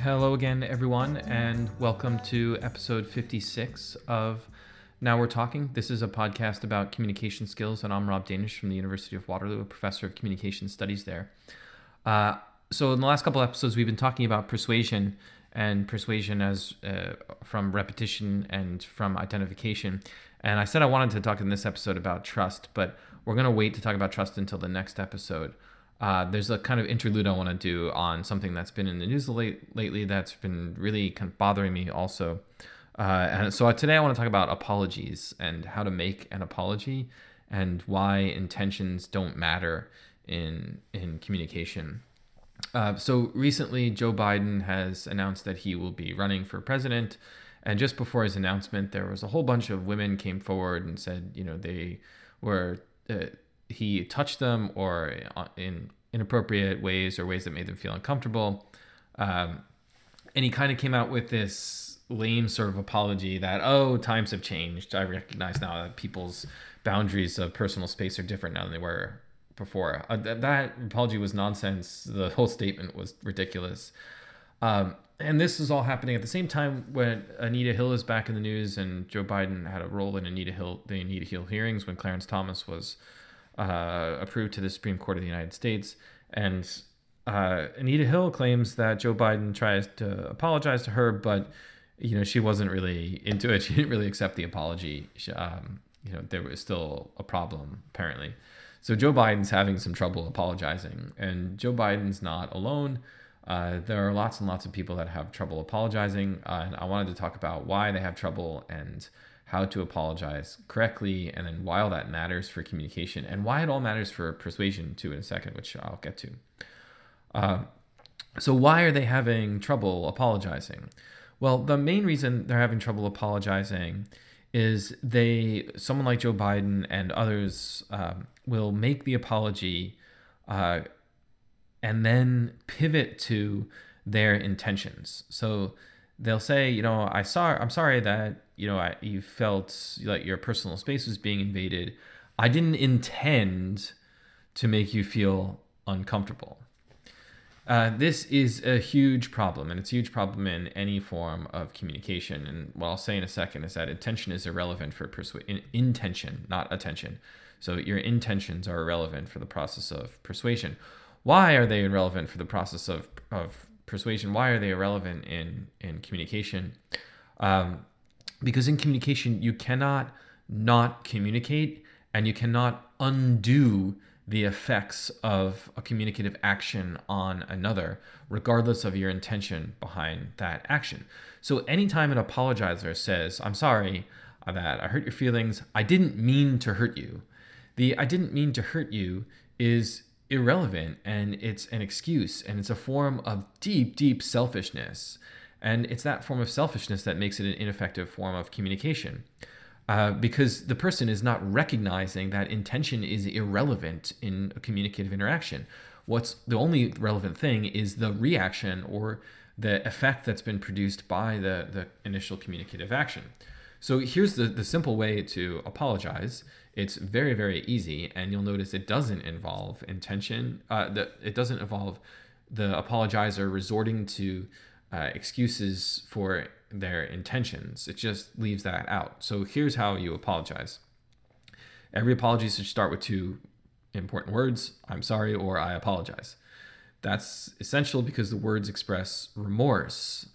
Hello again, everyone, and welcome to episode 56 of Now We're Talking. This is a podcast about communication skills, and I'm Rob Danisch from the University of Waterloo, a professor of communication studies there. Uh, so, in the last couple episodes, we've been talking about persuasion and persuasion as uh, from repetition and from identification. And I said I wanted to talk in this episode about trust, but we're going to wait to talk about trust until the next episode. Uh, there's a kind of interlude I want to do on something that's been in the news late, lately that's been really kind of bothering me also. Uh, and so today I want to talk about apologies and how to make an apology and why intentions don't matter in in communication. Uh, so recently, Joe Biden has announced that he will be running for president. And just before his announcement, there was a whole bunch of women came forward and said, you know, they were uh, he touched them or uh, in inappropriate ways or ways that made them feel uncomfortable. Um, and he kind of came out with this lame sort of apology that oh times have changed i recognize now that people's boundaries of personal space are different now than they were before uh, th- that apology was nonsense the whole statement was ridiculous um, and this is all happening at the same time when anita hill is back in the news and joe biden had a role in anita hill the anita hill hearings when clarence thomas was uh, approved to the supreme court of the united states and uh, anita hill claims that joe biden tries to apologize to her but you know, she wasn't really into it. She didn't really accept the apology. She, um, you know, there was still a problem apparently. So Joe Biden's having some trouble apologizing, and Joe Biden's not alone. Uh, there are lots and lots of people that have trouble apologizing, uh, and I wanted to talk about why they have trouble and how to apologize correctly, and then why all that matters for communication, and why it all matters for persuasion too in a second, which I'll get to. Uh, so why are they having trouble apologizing? Well, the main reason they're having trouble apologizing is they, someone like Joe Biden and others, um, will make the apology uh, and then pivot to their intentions. So they'll say, you know, I saw, I'm sorry that you know I, you felt like your personal space was being invaded. I didn't intend to make you feel uncomfortable. Uh, this is a huge problem, and it's a huge problem in any form of communication. And what I'll say in a second is that intention is irrelevant for persuasion. Intention, not attention. So your intentions are irrelevant for the process of persuasion. Why are they irrelevant for the process of, of persuasion? Why are they irrelevant in in communication? Um, because in communication, you cannot not communicate, and you cannot undo the effects of a communicative action on another, regardless of your intention behind that action. So, anytime an apologizer says, I'm sorry that I hurt your feelings, I didn't mean to hurt you, the I didn't mean to hurt you is irrelevant and it's an excuse and it's a form of deep, deep selfishness. And it's that form of selfishness that makes it an ineffective form of communication uh, because the person is not recognizing that intention is irrelevant in a communicative interaction. What's the only relevant thing is the reaction or the effect that's been produced by the, the initial communicative action. So here's the, the simple way to apologize. It's very, very easy, and you'll notice it doesn't involve intention. Uh, the, it doesn't involve the apologizer resorting to uh, excuses for their intentions. It just leaves that out. So here's how you apologize. Every apology should start with two important words I'm sorry or I apologize. That's essential because the words express remorse.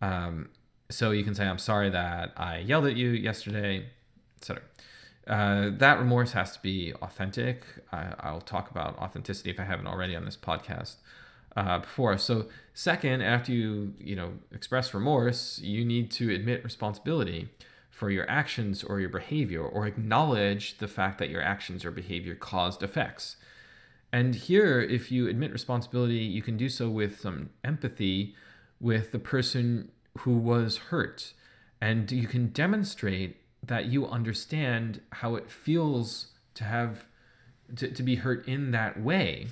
Um, so you can say, I'm sorry that I yelled at you yesterday, etc. Uh, that remorse has to be authentic. I, I'll talk about authenticity if I haven't already on this podcast uh, before. So second, after you you know express remorse, you need to admit responsibility for your actions or your behavior, or acknowledge the fact that your actions or behavior caused effects. And here, if you admit responsibility, you can do so with some empathy with the person who was hurt. And you can demonstrate that you understand how it feels to have to, to be hurt in that way,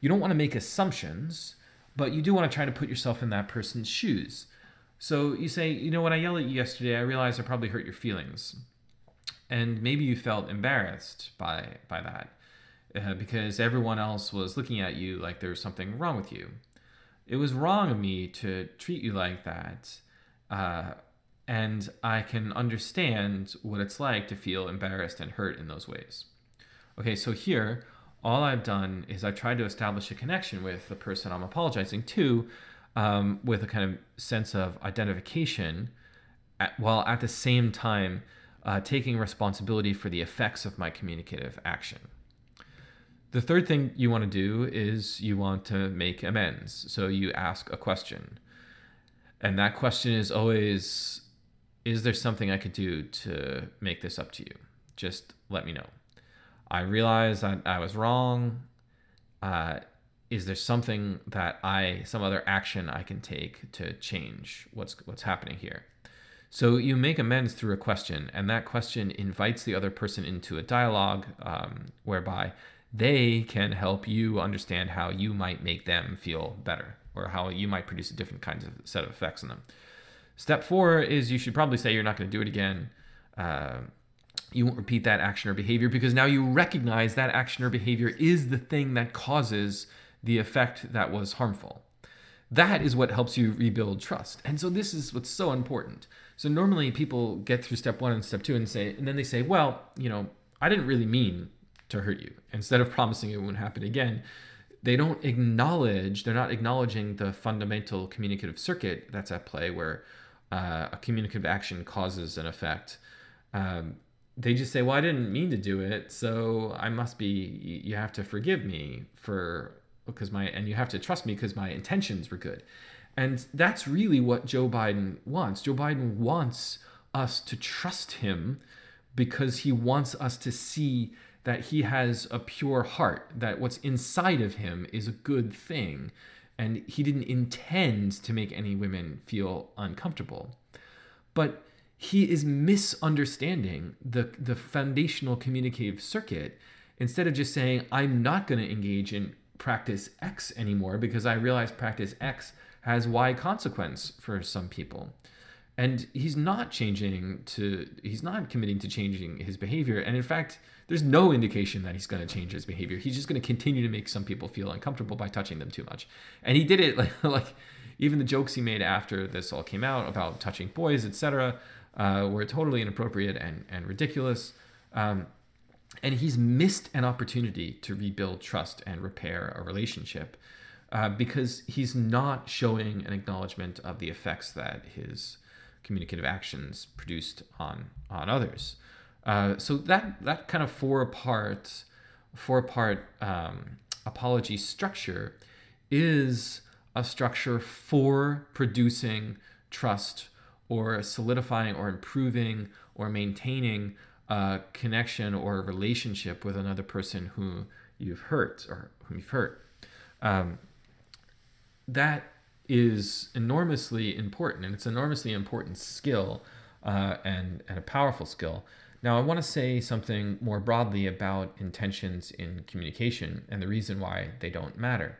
you don't want to make assumptions, but you do want to try to put yourself in that person's shoes. So you say, you know, when I yelled at you yesterday, I realized I probably hurt your feelings. And maybe you felt embarrassed by, by that uh, because everyone else was looking at you like there was something wrong with you. It was wrong of me to treat you like that. Uh, and I can understand what it's like to feel embarrassed and hurt in those ways. Okay, so here, all I've done is I've tried to establish a connection with the person I'm apologizing to um, with a kind of sense of identification, at, while at the same time uh, taking responsibility for the effects of my communicative action. The third thing you want to do is you want to make amends. So you ask a question. And that question is always Is there something I could do to make this up to you? Just let me know. I realize that I was wrong. Uh, is there something that I, some other action I can take to change what's what's happening here? So you make amends through a question, and that question invites the other person into a dialogue um, whereby they can help you understand how you might make them feel better or how you might produce a different kinds of set of effects on them. Step four is you should probably say you're not going to do it again. Uh, you won't repeat that action or behavior because now you recognize that action or behavior is the thing that causes the effect that was harmful. That is what helps you rebuild trust. And so this is what's so important. So normally people get through step one and step two and say, and then they say, well, you know, I didn't really mean to hurt you. Instead of promising it won't happen again, they don't acknowledge, they're not acknowledging the fundamental communicative circuit that's at play where uh, a communicative action causes an effect. Um, they just say, well, I didn't mean to do it, so I must be, you have to forgive me for, because my, and you have to trust me because my intentions were good. And that's really what Joe Biden wants. Joe Biden wants us to trust him because he wants us to see that he has a pure heart, that what's inside of him is a good thing, and he didn't intend to make any women feel uncomfortable. But he is misunderstanding the, the foundational communicative circuit. Instead of just saying, I'm not going to engage in practice X anymore because I realize practice X has Y consequence for some people. And he's not changing to he's not committing to changing his behavior. And in fact there's no indication that he's going to change his behavior. He's just going to continue to make some people feel uncomfortable by touching them too much. And he did it like, like even the jokes he made after this all came out about touching boys etc uh, were totally inappropriate and, and ridiculous. Um, and he's missed an opportunity to rebuild trust and repair a relationship uh, because he's not showing an acknowledgement of the effects that his communicative actions produced on on others. Uh, so that that kind of four part four part um, apology structure is a structure for producing trust or solidifying or improving or maintaining a connection or a relationship with another person who you've hurt or whom you've hurt. Um, that is enormously important, and it's an enormously important skill uh, and, and a powerful skill. Now, I want to say something more broadly about intentions in communication and the reason why they don't matter.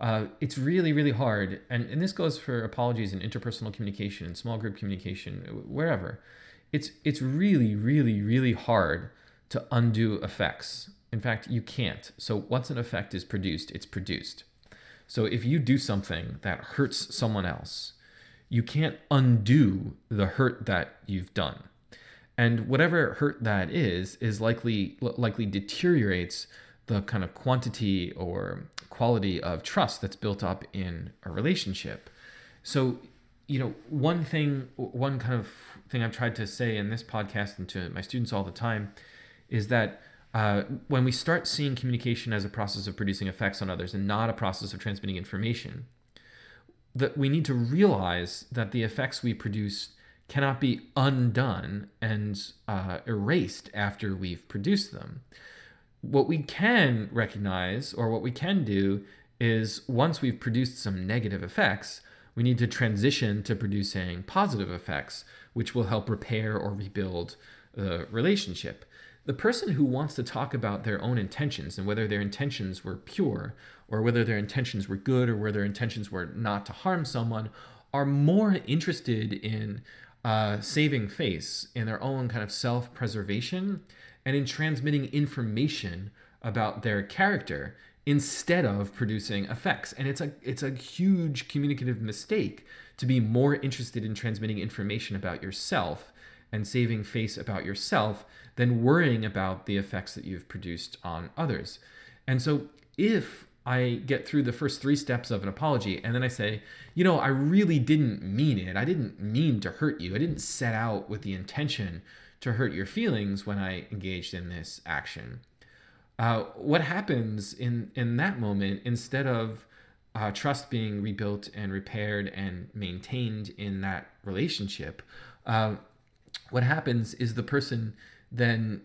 Uh, it's really, really hard, and, and this goes for apologies in interpersonal communication, and small group communication, wherever. It's, it's really, really, really hard to undo effects. In fact, you can't. So once an effect is produced, it's produced. So if you do something that hurts someone else, you can't undo the hurt that you've done. And whatever hurt that is is likely likely deteriorates the kind of quantity or quality of trust that's built up in a relationship. So, you know, one thing one kind of thing I've tried to say in this podcast and to my students all the time is that uh, when we start seeing communication as a process of producing effects on others and not a process of transmitting information, that we need to realize that the effects we produce cannot be undone and uh, erased after we've produced them. What we can recognize, or what we can do, is once we've produced some negative effects, we need to transition to producing positive effects, which will help repair or rebuild the relationship the person who wants to talk about their own intentions and whether their intentions were pure or whether their intentions were good or whether their intentions were not to harm someone are more interested in uh, saving face in their own kind of self preservation and in transmitting information about their character instead of producing effects. And it's a it's a huge communicative mistake to be more interested in transmitting information about yourself and saving face about yourself than worrying about the effects that you've produced on others. And so if I get through the first three steps of an apology and then I say, you know, I really didn't mean it. I didn't mean to hurt you. I didn't set out with the intention to hurt your feelings when I engaged in this action. Uh, what happens in, in that moment, instead of uh, trust being rebuilt and repaired and maintained in that relationship, uh, what happens is the person then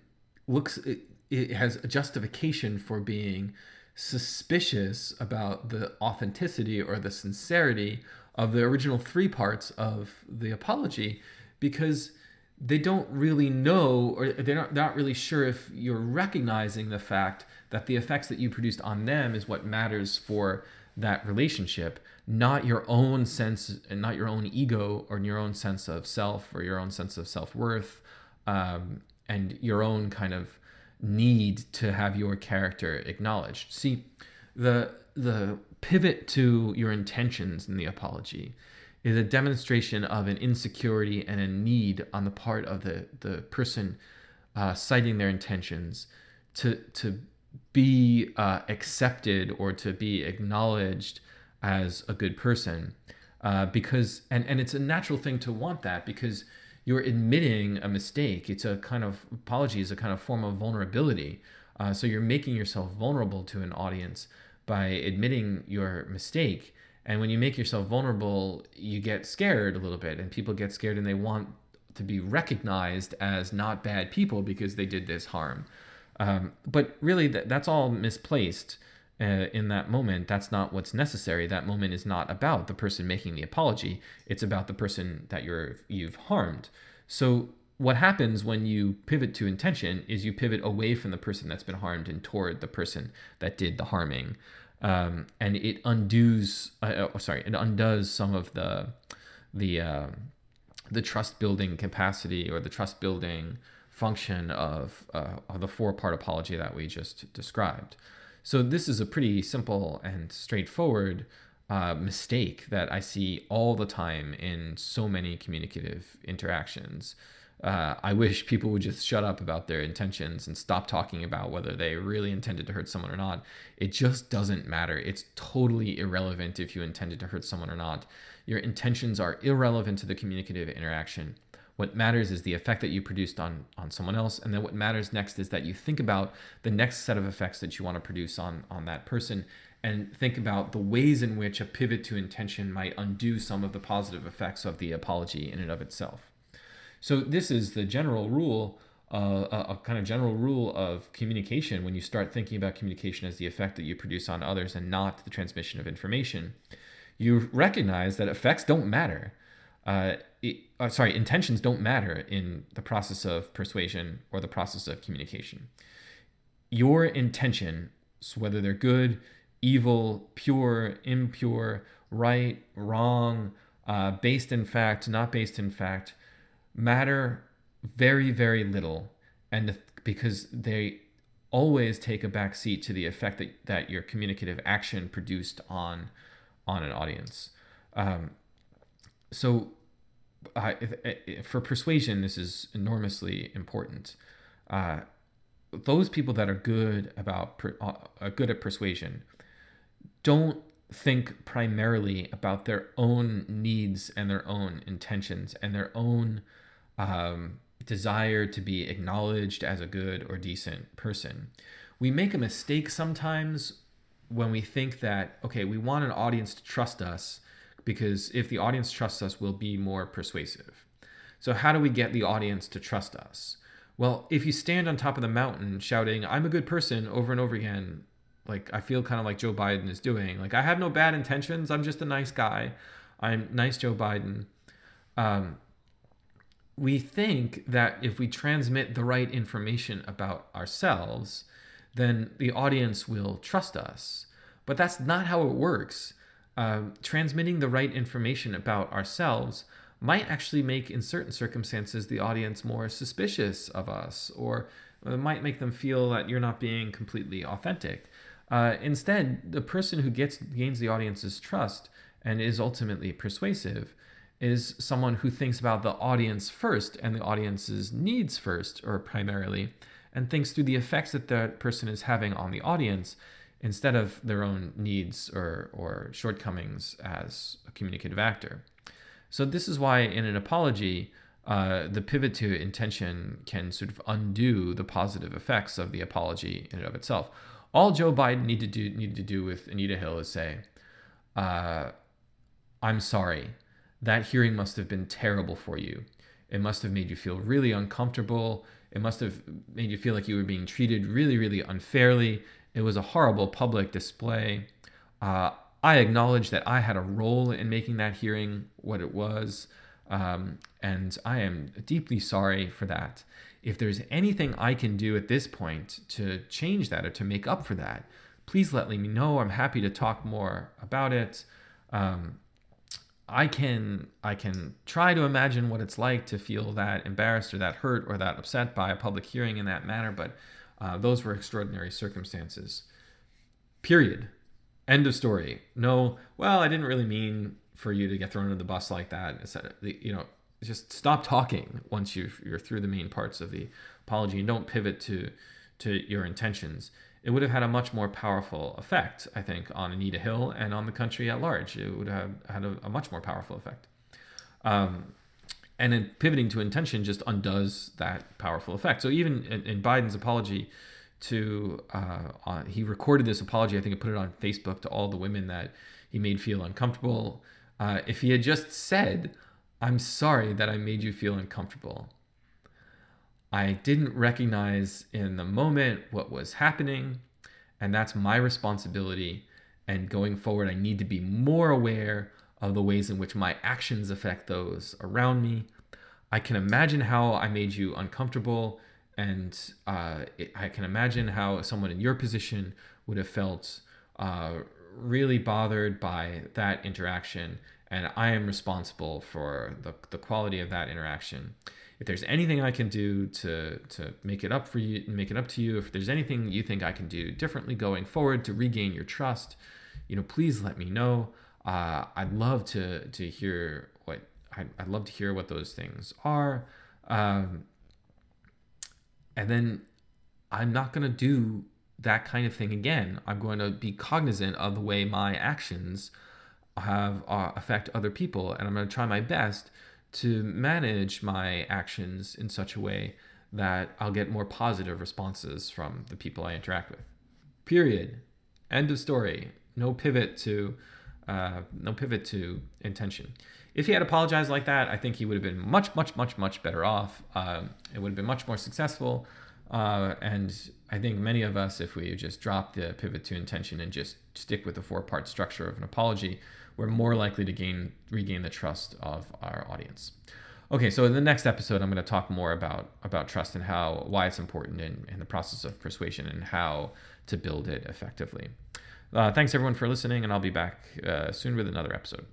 looks, it, it has a justification for being suspicious about the authenticity or the sincerity of the original three parts of the apology because they don't really know or they're not, they're not really sure if you're recognizing the fact that the effects that you produced on them is what matters for that relationship not your own sense and not your own ego or your own sense of self or your own sense of self-worth um, and your own kind of need to have your character acknowledged. See, the the pivot to your intentions in the apology is a demonstration of an insecurity and a need on the part of the the person uh, citing their intentions to to be uh, accepted or to be acknowledged as a good person uh, because and and it's a natural thing to want that because you're admitting a mistake. It's a kind of apology is a kind of form of vulnerability. Uh, so you're making yourself vulnerable to an audience by admitting your mistake. And when you make yourself vulnerable, you get scared a little bit, and people get scared and they want to be recognized as not bad people because they did this harm. Um, but really, that, that's all misplaced uh, in that moment, that's not what's necessary. That moment is not about the person making the apology. It's about the person that you're you've harmed. So what happens when you pivot to intention is you pivot away from the person that's been harmed and toward the person that did the harming, um, and it undoes. Uh, oh, sorry, it undoes some of the the uh, the trust building capacity or the trust building function of, uh, of the four part apology that we just described. So this is a pretty simple and straightforward uh, mistake that I see all the time in so many communicative interactions. Uh, I wish people would just shut up about their intentions and stop talking about whether they really intended to hurt someone or not. It just doesn't matter. It's totally irrelevant if you intended to hurt someone or not. Your intentions are irrelevant to the communicative interaction. What matters is the effect that you produced on on someone else, and then what matters next is that you think about the next set of effects that you want to produce on on that person, and think about the ways in which a pivot to intention might undo some of the positive effects of the apology in and of itself. So this is the general rule. Uh, a, a, kind of general rule of communication when you start thinking about communication as the effect that you produce on others and not the transmission of information you recognize that effects don't matter uh, it, uh, sorry, intentions don't matter in the process of persuasion or the process of communication. Your intention, whether they're good, evil, pure, impure, right, wrong, uh, based in fact, not based in fact, matter very, very little. And because they always take a back seat to the effect that, that your communicative action produced on on an audience. Um, so uh, for persuasion, this is enormously important. Uh, those people that are good about per, uh, good at persuasion don't think primarily about their own needs and their own intentions and their own um, desire to be acknowledged as a good or decent person. We make a mistake sometimes when we think that okay, we want an audience to trust us because if the audience trusts us, we'll be more persuasive. So, how do we get the audience to trust us? Well, if you stand on top of the mountain shouting, I'm a good person over and over again, like I feel kind of like Joe Biden is doing, like I have no bad intentions, I'm just a nice guy, I'm nice Joe Biden. Um, we think that if we transmit the right information about ourselves, then the audience will trust us. But that's not how it works. Um, transmitting the right information about ourselves might actually make, in certain circumstances, the audience more suspicious of us, or it might make them feel that you're not being completely authentic. Uh, instead, the person who gets gains the audience's trust and is ultimately persuasive is someone who thinks about the audience first and the audience's needs first, or primarily, and thinks through the effects that that person is having on the audience instead of their own needs or, or shortcomings as a communicative actor. So, this is why in an apology, uh, the pivot to intention can sort of undo the positive effects of the apology in and of itself. All Joe Biden needed to do, needed to do with Anita Hill is say, uh, I'm sorry that hearing must have been terrible for you. It must have made you feel really uncomfortable. It must have made you feel like you were being treated really, really unfairly. It was a horrible public display. Uh, I acknowledge that I had a role in making that hearing what it was, um, and I am deeply sorry for that. If there's anything I can do at this point to change that or to make up for that, please let me know. I'm happy to talk more about it. Um, I can I can try to imagine what it's like to feel that embarrassed or that hurt or that upset by a public hearing in that manner, but uh, those were extraordinary circumstances. Period. End of story. No, well, I didn't really mean for you to get thrown under the bus like that. You know, just stop talking once you are through the main parts of the apology and don't pivot to to your intentions it would have had a much more powerful effect, I think, on Anita Hill and on the country at large. It would have had a, a much more powerful effect. Um, and then pivoting to intention just undoes that powerful effect. So even in, in Biden's apology to, uh, he recorded this apology, I think he put it on Facebook to all the women that he made feel uncomfortable. Uh, if he had just said, I'm sorry that I made you feel uncomfortable, I didn't recognize in the moment what was happening, and that's my responsibility. And going forward, I need to be more aware of the ways in which my actions affect those around me. I can imagine how I made you uncomfortable, and uh, it, I can imagine how someone in your position would have felt uh, really bothered by that interaction. And I am responsible for the, the quality of that interaction if there's anything I can do to to make it up for you, make it up to you, if there's anything you think I can do differently going forward to regain your trust, you know, please let me know. Uh, I'd love to to hear what I'd, I'd love to hear what those things are. Um, and then I'm not gonna do that kind of thing again. I'm going to be cognizant of the way my actions have uh, affect other people, and I'm going to try my best to manage my actions in such a way that I'll get more positive responses from the people I interact with. Period. End of story. No pivot to uh, no pivot to intention. If he had apologized like that, I think he would have been much, much, much, much better off. Um, it would have been much more successful. Uh, and I think many of us, if we just drop the pivot to intention and just stick with the four part structure of an apology, we're more likely to gain regain the trust of our audience. Okay, so in the next episode, I'm going to talk more about about trust and how why it's important in the process of persuasion and how to build it effectively. Uh, thanks everyone for listening, and I'll be back uh, soon with another episode.